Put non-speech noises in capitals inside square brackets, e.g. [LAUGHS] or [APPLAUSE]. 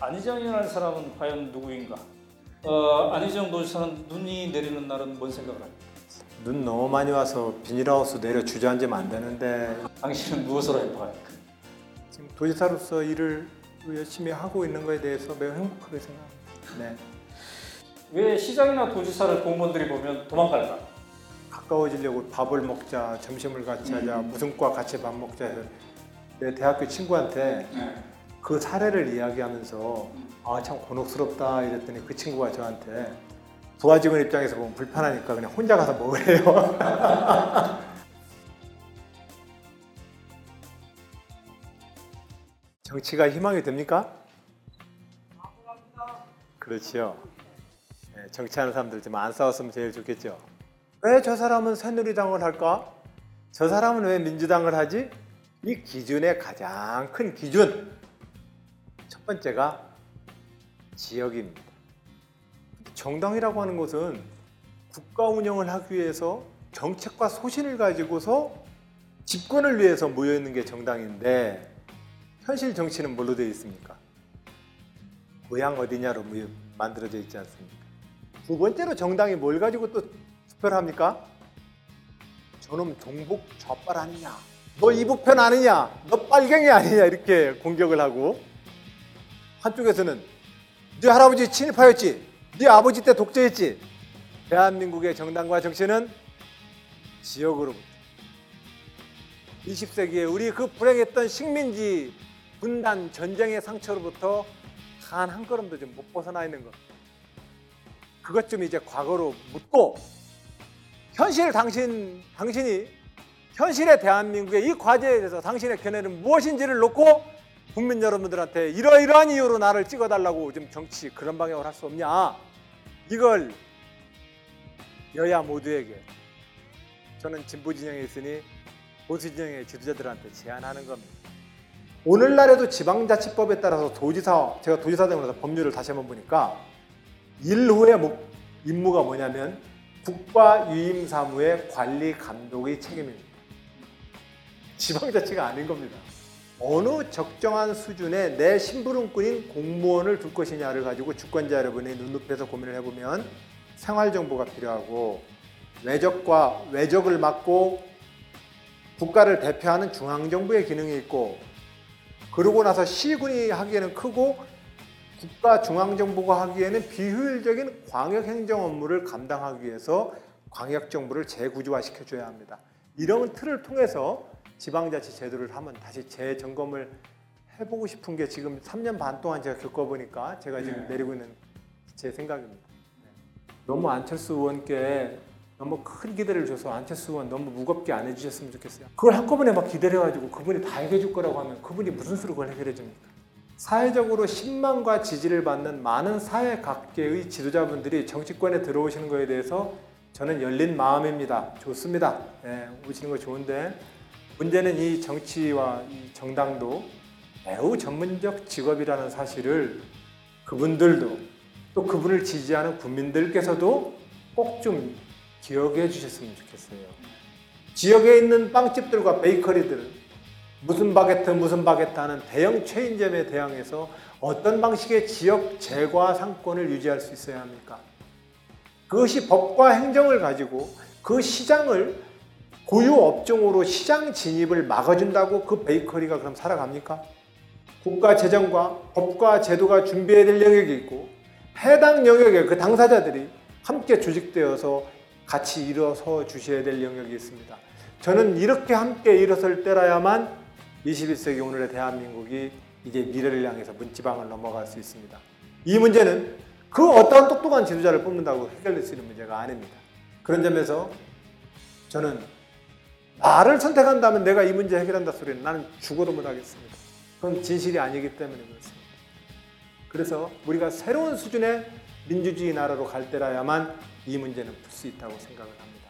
안희정이라는 사람은 과연 누구인가? 어, 안희정 도지사는 눈이 내리는 날은 뭔 생각을 합니까? 눈 너무 많이 와서 비닐하우스 내려 주저앉으면 안 되는데 당신은 무엇으로 행복합니까? 지금 도지사로서 일을 열심히 하고 있는 것에 대해서 매우 행복하게 생각합니다. 네. 왜 시장이나 도지사를 공무원들이 보면 도망갈까? 가까워지려고 밥을 먹자, 점심을 같이 하자, 무슨 과 같이 밥 먹자 해서 내 대학교 친구한테 그 사례를 이야기하면서 아 참 곤혹스럽다 이랬더니 그 친구가 저한테 도와직원 입장에서 보면 불편하니까 그냥 혼자 가서 먹으래요. [LAUGHS] 정치가 희망이 됩니까? 그렇지요. 네, 정치하는 사람들 좀 안 싸웠으면 제일 좋겠죠. 왜 저 사람은 새누리당을 할까? 저 사람은 왜 민주당을 하지? 이 기준의 가장 큰 기준. 첫 번째가 지역입니다. 정당이라고 하는 것은 국가 운영을 하기 위해서 정책과 소신을 가지고서 집권을 위해서 모여 있는 게 정당인데 현실 정치는 뭘로 되어 있습니까? 고향 어디냐로 만들어져 있지 않습니까? 두 번째로 정당이 뭘 가지고 또 투표를 합니까? 저놈 종북 좌빨 아니냐? 너 이북편 아니냐? 너 빨갱이 아니냐? 이렇게 공격을 하고 한쪽에서는 네 할아버지 친일파였지? 네 아버지 때 독재했지? 대한민국의 정당과 정치는 지역으로부터 20세기에 우리 그 불행했던 식민지 분단 전쟁의 상처로부터 단 한 걸음도 좀 못 벗어나 있는 것. 그것 좀 이제 과거로 묻고 현실 당신 당신이 현실의 대한민국의 이 과제에 대해서 당신의 견해는 무엇인지를 놓고 국민 여러분들한테 이러이러한 이유로 나를 찍어달라고 좀 정치 그런 방향을 할 수 없냐 이걸 여야 모두에게 저는 진보 진영에 있으니 보수 진영의 지도자들한테 제안하는 겁니다. 오늘날에도 지방자치법에 따라서 도지사 제가 도지사 나서 법률을 다시 한번 보니까 1호의 목, 임무가 뭐냐면 국가 유임 사무의 관리 감독의 책임입니다. 지방자치가 아닌 겁니다. 어느 적정한 수준의 내 심부름꾼인 공무원을 둘 것이냐를 가지고 주권자 여러분이 눈높이에서 고민을 해보면 생활 정보가 필요하고 외적과 외적을 막고 국가를 대표하는 중앙정부의 기능이 있고 그러고 나서 시군이 하기에는 크고 국가 중앙정부가 하기에는 비효율적인 광역 행정 업무를 감당하기 위해서 광역 정부를 재구조화 시켜줘야 합니다. 이런 틀을 통해서 지방자치 제도를 한번 다시 재점검을 해보고 싶은 게 지금 3년 반 동안 제가 겪어보니까 제가 지금 네. 내리고 있는 제 생각입니다. 네. 너무 안철수 의원께 너무 큰 기대를 줘서 안철수 의원 너무 무겁게 안 해주셨으면 좋겠어요. 그걸 한꺼번에 막 기대를 해가지고 그분이 다 해결해줄 거라고 하면 그분이 무슨 수로 그걸 해결해 줍니까? 사회적으로 신망과 지지를 받는 많은 사회 각계의 지도자분들이 정치권에 들어오시는 것에 대해서 저는 열린 마음입니다. 좋습니다. 예, 오시는 거 좋은데 문제는 이 정치와 이 정당도 매우 전문적 직업이라는 사실을 그분들도 또 그분을 지지하는 국민들께서도 꼭좀 기억해 주셨으면 좋겠어요. 지역에 있는 빵집들과 베이커리들은 무슨 바게트 무슨 바게트 하는 대형 체인점에 대항해서 어떤 방식의 지역 재과 상권을 유지할 수 있어야 합니까? 그것이 법과 행정을 가지고 그 시장을 고유 업종으로 시장 진입을 막아준다고 그 베이커리가 그럼 살아갑니까? 국가 재정과 법과 제도가 준비해야 될 영역이 있고 해당 영역에 그 당사자들이 함께 조직되어서 같이 일어서 주셔야 될 영역이 있습니다. 저는 이렇게 함께 일어설 때라야만 21세기 오늘의 대한민국이 이제 미래를 향해서 문지방을 넘어갈 수 있습니다. 이 문제는 그 어떠한 똑똑한 지도자를 뽑는다고 해결될 수 있는 문제가 아닙니다. 그런 점에서 저는 나를 선택한다면 내가 이 문제 해결한다 소리는 나는 죽어도 못하겠습니다. 그건 진실이 아니기 때문에 그렇습니다. 그래서 우리가 새로운 수준의 민주주의 나라로 갈 때라야만 이 문제는 풀 수 있다고 생각을 합니다.